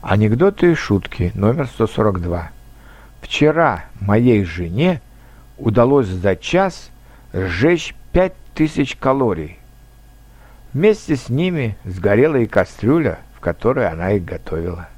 Анекдоты и шутки номер 142. Вчера моей жене удалось за час сжечь 5000 калорий. Вместе с ними сгорела и кастрюля, в которой она их готовила.